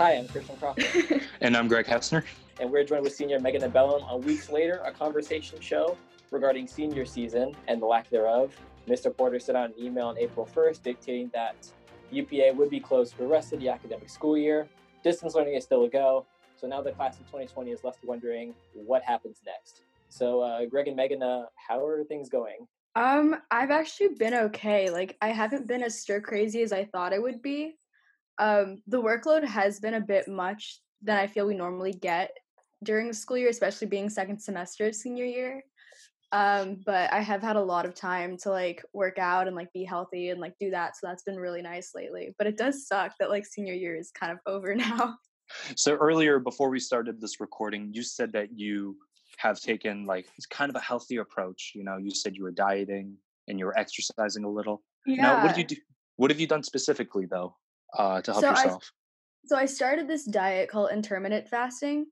Hi, I'm Christian Crawford. and I'm Greg Hessner. And we're joined with senior Megan Abellum a weeks later, a conversation show regarding senior season and the lack thereof. Mr. Porter sent out an email on April 1st dictating that UPA would be closed for the rest of the academic school year. Distance learning is still a go. So now the class of 2020 is left wondering what happens next. So, uh, Greg and Megan, uh, how are things going? Um, I've actually been okay. Like, I haven't been as stir crazy as I thought it would be. Um, the workload has been a bit much than I feel we normally get during the school year, especially being second semester of senior year. Um, but I have had a lot of time to like work out and like be healthy and like do that. So that's been really nice lately. But it does suck that like senior year is kind of over now. So earlier, before we started this recording, you said that you have taken like it's kind of a healthy approach. You know, you said you were dieting and you were exercising a little. Yeah. Now, what did you do? What have you done specifically though uh, to help So I- yourself? So I started this diet called intermittent fasting.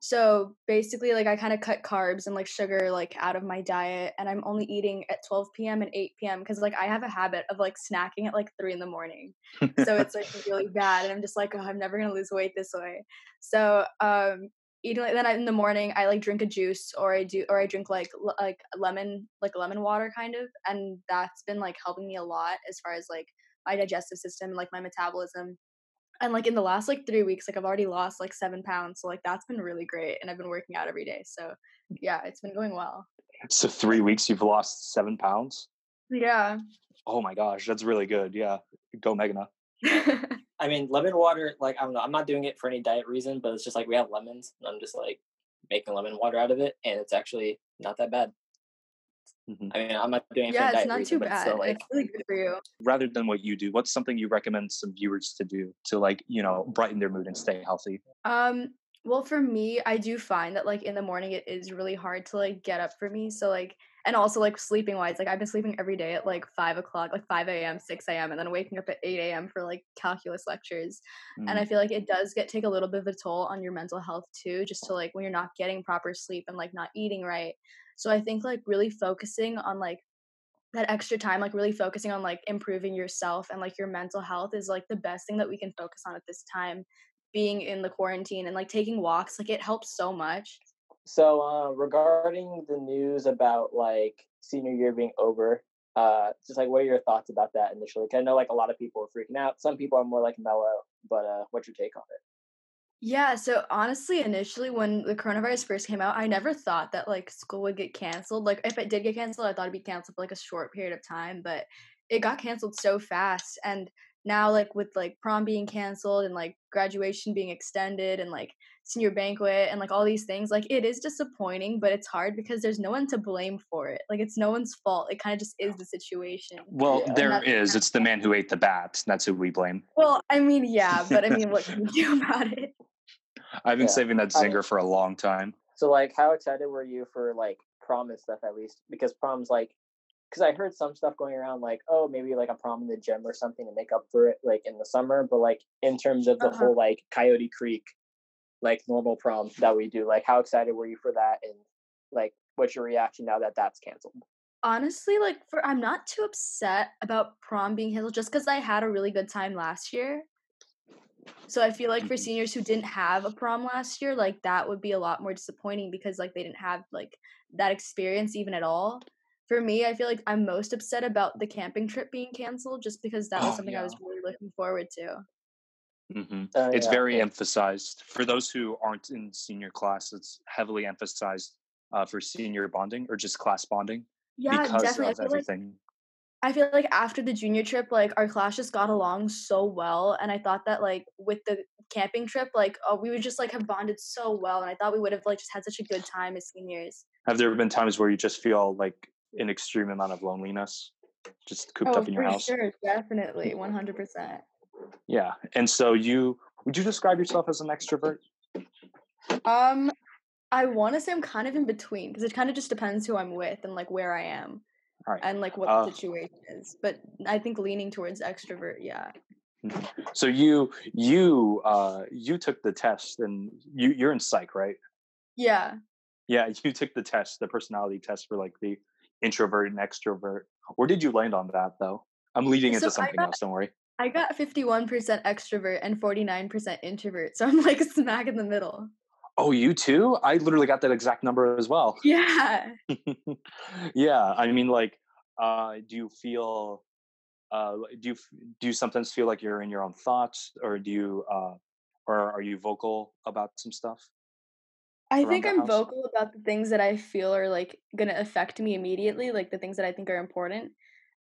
So basically, like I kind of cut carbs and like sugar like out of my diet, and I'm only eating at 12 p.m. and 8 p.m. because like I have a habit of like snacking at like three in the morning. So it's like really bad, and I'm just like, oh, I'm never gonna lose weight this way. So um, eating like then I, in the morning, I like drink a juice or I do or I drink like l- like lemon like lemon water kind of, and that's been like helping me a lot as far as like my digestive system and like my metabolism and like in the last like three weeks like i've already lost like seven pounds so like that's been really great and i've been working out every day so yeah it's been going well so three weeks, you've lost seven pounds. yeah Oh my gosh, that's really good. Yeah, go Megana. I mean, lemon water, like, I don't know, I'm not doing it for any diet reason, but it's just like we have lemons, and I'm just like making lemon water out of it, and it's actually not that bad. Mhm. I mean, I'm not doing it for yeah it's not reason, too bad still like, it's really good for you Rather than what you do, what's something you recommend some viewers to do to like you know brighten their mood and stay healthy? um well for me i do find that like in the morning it is really hard to like get up for me so like and also like sleeping wise like i've been sleeping every day at like 5 o'clock like 5 a.m 6 a.m and then waking up at 8 a.m for like calculus lectures and Mm. i feel like it does get take a little bit of a toll on your mental health too just to like when you're not getting proper sleep and like not eating right so i think like really focusing on like that extra time like really focusing on like improving yourself and like your mental health is like the best thing that we can focus on at this time being in the quarantine and like taking walks like it helps so much So, uh, regarding the news about like senior year being over, uh, just like what are your thoughts about that initially? Cause I know like a lot of people are freaking out. Some people are more like mellow, but uh, what's your take on it? Yeah, so honestly, initially when the coronavirus first came out, I never thought that like school would get canceled. Like if it did get canceled, I thought it'd be canceled for like a short period of time, but it got canceled so fast. And now like with like prom being canceled and like graduation being extended and like senior banquet and like all these things, like it is disappointing, but it's hard because there's no one to blame for it. Like it's no one's fault. It kind of just is the situation. Well, Yeah. there That's- It's the man who ate the bat. That's who we blame. Well, I mean, yeah, but I mean, what can you do about it? I've been Yeah. saving that I mean- zinger for a long time. So, like, how excited were you for like prom and stuff at least? Because prom's like, because I heard some stuff going around like, oh, maybe like a prom in the gym or something to make up for it, like in the summer. But like in terms of the Uh-huh. whole like Coyote Creek, like normal prom that we do, like how excited were you for that? And like, what's your reaction now that that's canceled? honestly like for i'm not too upset about prom being canceled just because i had a really good time last year so i feel like for Mhm. seniors who didn't have a prom last year like that would be a lot more disappointing because like they didn't have like that experience even at all for me i feel like i'm most upset about the camping trip being canceled just because that was Oh, something i was really looking forward to hmm Uh, It's yeah, very yeah. emphasized for those who aren't in senior class. It's heavily emphasized uh, for senior bonding or just class bonding yeah because definitely I of feel like everything. I feel like after the junior trip, like our class just got along so well, and I thought that like with the camping trip, like oh, we would just like have bonded so well, and I thought we would have like just had such a good time as seniors. Have there been times where you just feel like an extreme amount of loneliness, just cooped oh, up in your for house? sure, definitely, one hundred percent. Yeah. And so you would you describe yourself as an extrovert? Um, I want to say I'm kind of in between because it kind of just depends who I'm with and like where I am All right. and like what Uh, the situation is. But I think leaning towards extrovert, yeah. Mhm. So you you uh you took the test and you you're in psych, right? Yeah. Yeah, you took the test, the personality test for like the introvert and extrovert. Where did you land on that though? I'm leading into So something got- else, don't worry. I got 51% extrovert and 49% introvert. So I'm like smack in the middle. Oh, you too? I literally got that exact number as well. Yeah. yeah, I mean like uh do you feel uh do you do you sometimes feel like you're in your own thoughts or do you uh or are you vocal about some stuff? I think I'm house? vocal about the things that I feel are like gonna affect me immediately, like the things that I think are important.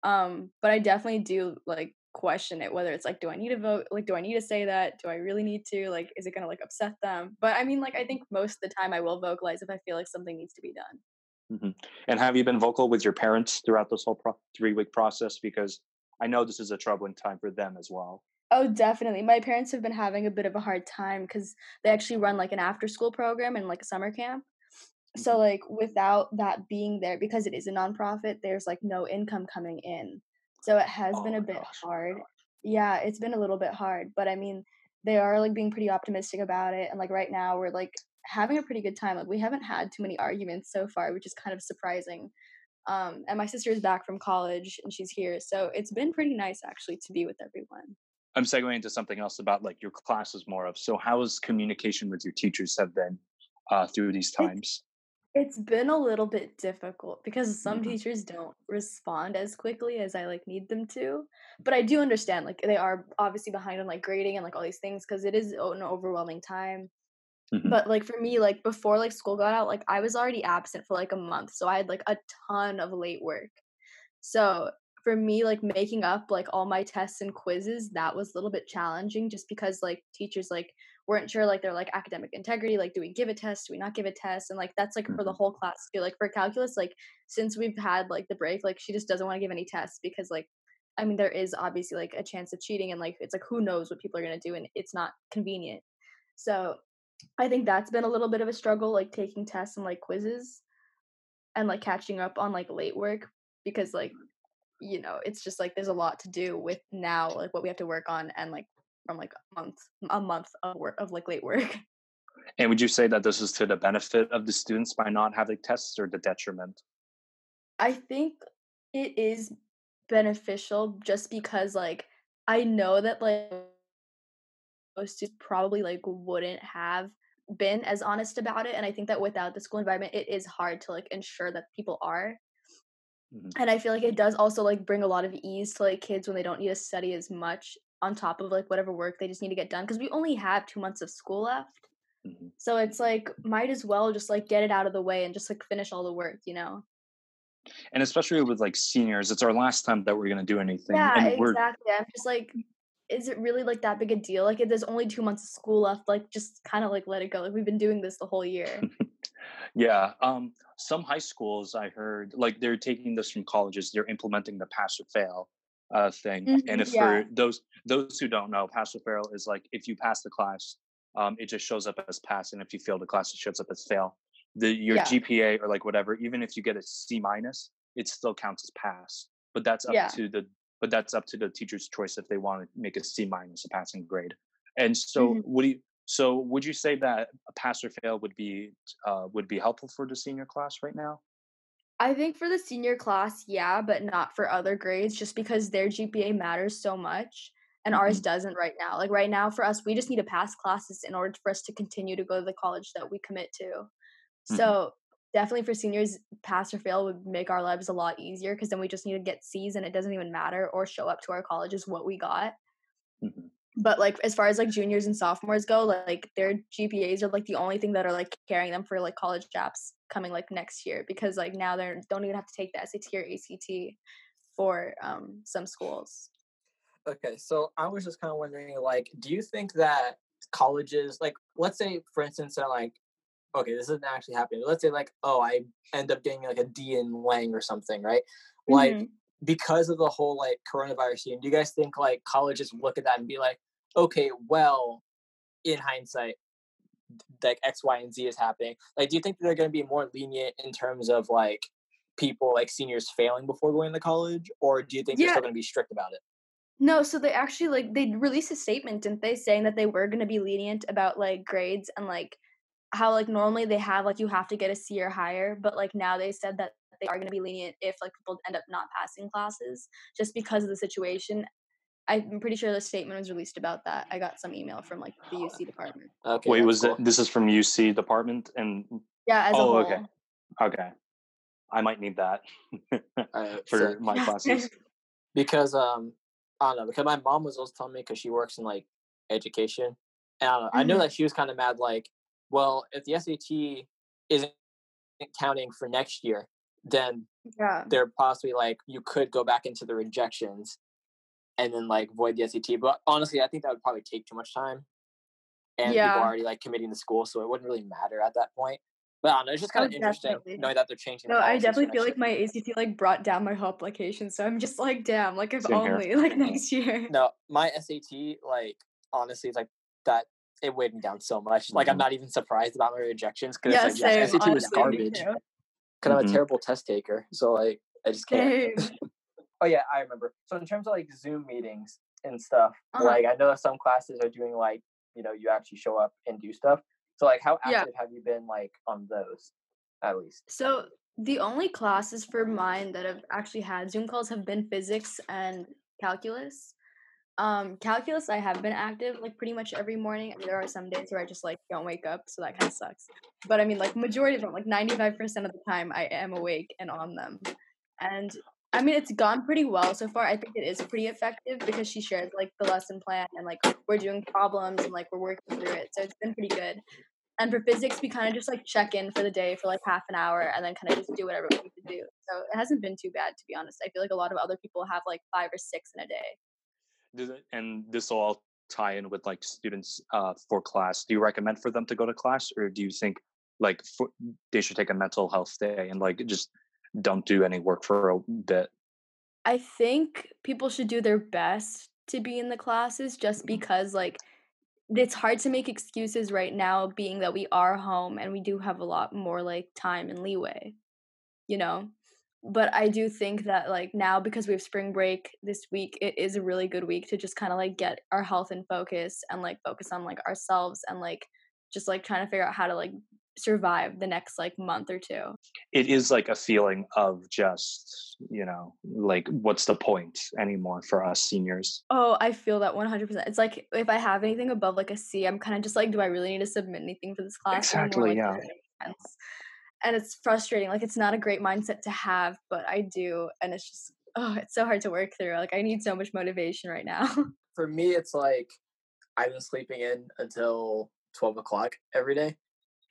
Um, but I definitely do like question it whether it's like do i need to vote like do i need to say that do i really need to like is it going to like upset them but i mean like i think most of the time i will vocalize if i feel like something needs to be done mm-hmm. and have you been vocal with your parents throughout this whole pro- three week process because i know this is a troubling time for them as well Oh, definitely. My parents have been having a bit of a hard time because they actually run like an after school program and like a summer camp. So mm-hmm. like without that being there, because it is a nonprofit, there's like no income coming in. So it has oh been a bit gosh. hard. Yeah, it's been a little bit hard, but I mean, they are like being pretty optimistic about it, and like right now we're like having a pretty good time. Like we haven't had too many arguments so far, which is kind of surprising. Um, and my sister is back from college and she's here, so it's been pretty nice actually to be with everyone. I'm segueing into something else about like your classes more of. So how has communication with your teachers have been uh, through these times? It's, been a little bit difficult because some mm-hmm. teachers don't respond as quickly as I like need them to. But I do understand like they are obviously behind on like grading and like all these things because it is an overwhelming time. Mm-hmm. But like for me, like before like school got out, like I was already absent for like a month, so I had like a ton of late work. So for me like making up like all my tests and quizzes that was a little bit challenging just because like teachers like weren't sure like they're like academic integrity like do we give a test do we not give a test and like that's like for the mm-hmm. whole class too like for calculus like since we've had like the break like she just doesn't want to give any tests because like i mean there is obviously like a chance of cheating and like it's like who knows what people are going to do and it's not convenient so i think that's been a little bit of a struggle like taking tests and like quizzes and like catching up on like late work because like you know it's just like there's a lot to do with now like what we have to work on and like from like a month a month of work of like late work. And would you say that this is to the benefit of the students by not having tests or the detriment? I think it is beneficial just because like i know that like most students probably like wouldn't have been as honest about it and i think that without the school environment it is hard to like ensure that people are. Mm-hmm. And I feel like it does also like bring a lot of ease to like kids when they don't need to study as much on top of like whatever work they just need to get done because we only have 2 months of school left. Mm-hmm. So it's like might as well just like get it out of the way and just like finish all the work, you know. And especially with like seniors, it's our last time that we're going to do anything. Yeah, exactly. I'm just like is it really like that big a deal? Like if there's only 2 months of school left, like just kind of like let it go. Like we've been doing this the whole year. yeah. Um some high schools I heard like they're taking this from colleges, they're implementing the pass or fail uh, thing. Mm-hmm, and if yeah. for those those who don't know, pass or fail is like if you pass the class, um, it just shows up as pass, and if you fail the class, it shows up as fail. The your yeah. GPA or like whatever, even if you get a C minus, it still counts as pass. But that's up yeah. to the but that's up to the teacher's choice if they want to make a C minus a passing grade. And so, mm-hmm. what do you? So would you say that a pass or fail would be uh, would be helpful for the senior class right now? I think for the senior class, yeah, but not for other grades, just because their GPA matters so much and mm-hmm. ours doesn't right now. Like right now, for us, we just need to pass classes in order for us to continue to go to the college that we commit to. Mm-hmm. So definitely for seniors, pass or fail would make our lives a lot easier because then we just need to get C's and it doesn't even matter or show up to our colleges what we got. Mm-hmm but like as far as like juniors and sophomores go like their gpas are like the only thing that are like carrying them for like college jobs coming like next year because like now they don't even have to take the sat or act for um some schools. Okay so i was just kind of wondering like do you think that colleges like let's say for instance they're like okay this isn't actually happening let's say like oh i end up getting like a d in lang or something right? Like mm-hmm. because of the whole like coronavirus thing, do you guys think like colleges look at that and be like, okay, well, in hindsight, like X, Y, and Z is happening. Like, do you think they're going to be more lenient in terms of like people like seniors failing before going to college, or do you think yeah. they're still going to be strict about it? No, so they actually like they released a statement, didn't they, saying that they were going to be lenient about like grades and like how like normally they have like you have to get a C or higher, but like now they said that they are going to be lenient if like people end up not passing classes just because of the situation I'm pretty sure the statement was released about that. I got some email from like the UC department. Okay. Wait, was cool. it? This is from UC department and. Yeah. As oh, okay. Okay. I might need that uh, for so, my classes. Because um, I don't know. Because my mom was always telling me because she works in like education, and I don't know. Mm-hmm. I know that she was kind of mad. Like, well, if the SAT isn't counting for next year, then yeah. they're possibly like you could go back into the rejections and then like void the SAT. But honestly, I think that would probably take too much time. And yeah. people are already like committing to school, so it wouldn't really matter at that point. But I don't know, it's just kind of oh, interesting definitely. knowing that they're changing. No, I definitely feel like my ACT like brought down my whole application. So I'm just like, damn, like if Same only here. like next year. No, my SAT, like honestly, it's like that it weighed me down so much. Like I'm mm-hmm. not even surprised about my rejections because yeah, like, yeah, SAT was garbage. Because mm-hmm. I'm a mm-hmm. terrible test taker, so like I just can't. oh yeah, I remember. So in terms of like Zoom meetings and stuff, uh-huh. like I know some classes are doing like you know you actually show up and do stuff. So like how active yeah. have you been like on those at least? So the only classes for mine that have actually had Zoom calls have been physics and calculus. Um, calculus I have been active like pretty much every morning. There are some days where I just like don't wake up, so that kind of sucks. But I mean, like majority of them, like ninety five percent of the time, I am awake and on them. And I mean, it's gone pretty well so far. I think it is pretty effective because she shares like the lesson plan and like we're doing problems and like we're working through it. So it's been pretty good. And for physics, we kind of just like check in for the day for like half an hour and then kind of just do whatever we need to do. So it hasn't been too bad, to be honest. I feel like a lot of other people have like five or six in a day. And this will all tie in with like students uh, for class. Do you recommend for them to go to class, or do you think like for, they should take a mental health day and like just don't do any work for a bit? I think people should do their best to be in the classes just mm-hmm. because like it's hard to make excuses right now being that we are home and we do have a lot more like time and leeway you know but i do think that like now because we have spring break this week it is a really good week to just kind of like get our health in focus and like focus on like ourselves and like just like trying to figure out how to like survive the next like month or two. It is like a feeling of just you know like what's the point anymore for us seniors? Oh i feel that 100% it's like if i have anything above like a c i'm kind of just like do i really need to submit anything for this class exactly yeah. and it's frustrating like it's not a great mindset to have but i do and it's just oh it's so hard to work through like i need so much motivation right now. For me it's like i've been sleeping in until 12 o'clock every day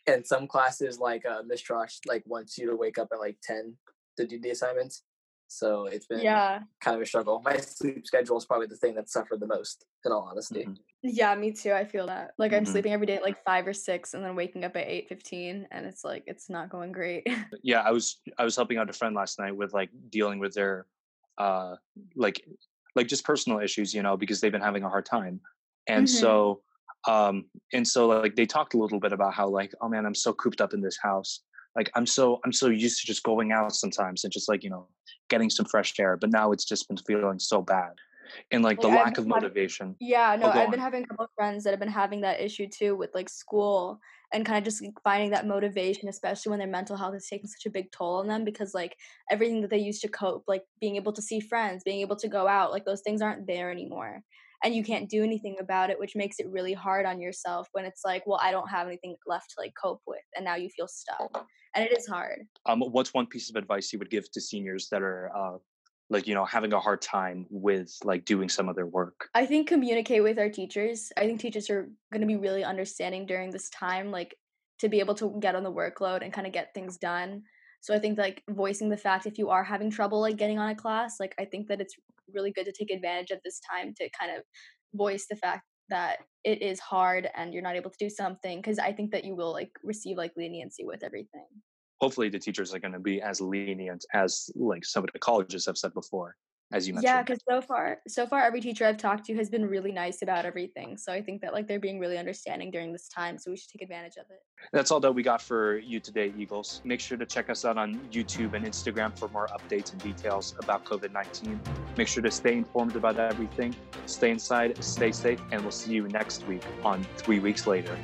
and some classes like uh, Miss Trosh like wants you to wake up at like ten to do the assignments. So it's been yeah kind of a struggle. My sleep schedule is probably the thing that suffered the most, in all honesty. Mm-hmm. Yeah, me too. I feel that. Like I'm mm-hmm. sleeping every day at like five or six, and then waking up at eight fifteen, and it's like it's not going great. yeah, I was I was helping out a friend last night with like dealing with their uh like like just personal issues, you know, because they've been having a hard time, and mm-hmm. so um and so like they talked a little bit about how like oh man i'm so cooped up in this house. Like i'm so i'm so used to just going out sometimes and just like you know getting some fresh air but now it's just been feeling so bad and like, like the I've lack of motivation. Yeah no oh, i've been having a couple of friends that have been having that issue too with like school and kind of just finding that motivation especially when their mental health is taking such a big toll on them because like everything that they used to cope like being able to see friends being able to go out like those things aren't there anymore and you can't do anything about it which makes it really hard on yourself when it's like well i don't have anything left to like cope with and now you feel stuck and it is hard. Um what's one piece of advice you would give to seniors that are uh like you know having a hard time with like doing some of their work? I think communicate with our teachers. I think teachers are going to be really understanding during this time like to be able to get on the workload and kind of get things done so I think like voicing the fact if you are having trouble like getting on a class, like I think that it's really good to take advantage of this time to kind of voice the fact that it is hard and you're not able to do something because I think that you will like receive like leniency with everything. Hopefully the teachers are going to be as lenient as like some of the colleges have said before as you mentioned. Yeah, because so far, so far, every teacher I've talked to has been really nice about everything. So I think that like they're being really understanding during this time. So we should take advantage of it. That's all that we got for you today, Eagles. Make sure to check us out on YouTube and Instagram for more updates and details about COVID 19. Make sure to stay informed about everything. Stay inside, stay safe, and we'll see you next week on Three Weeks Later.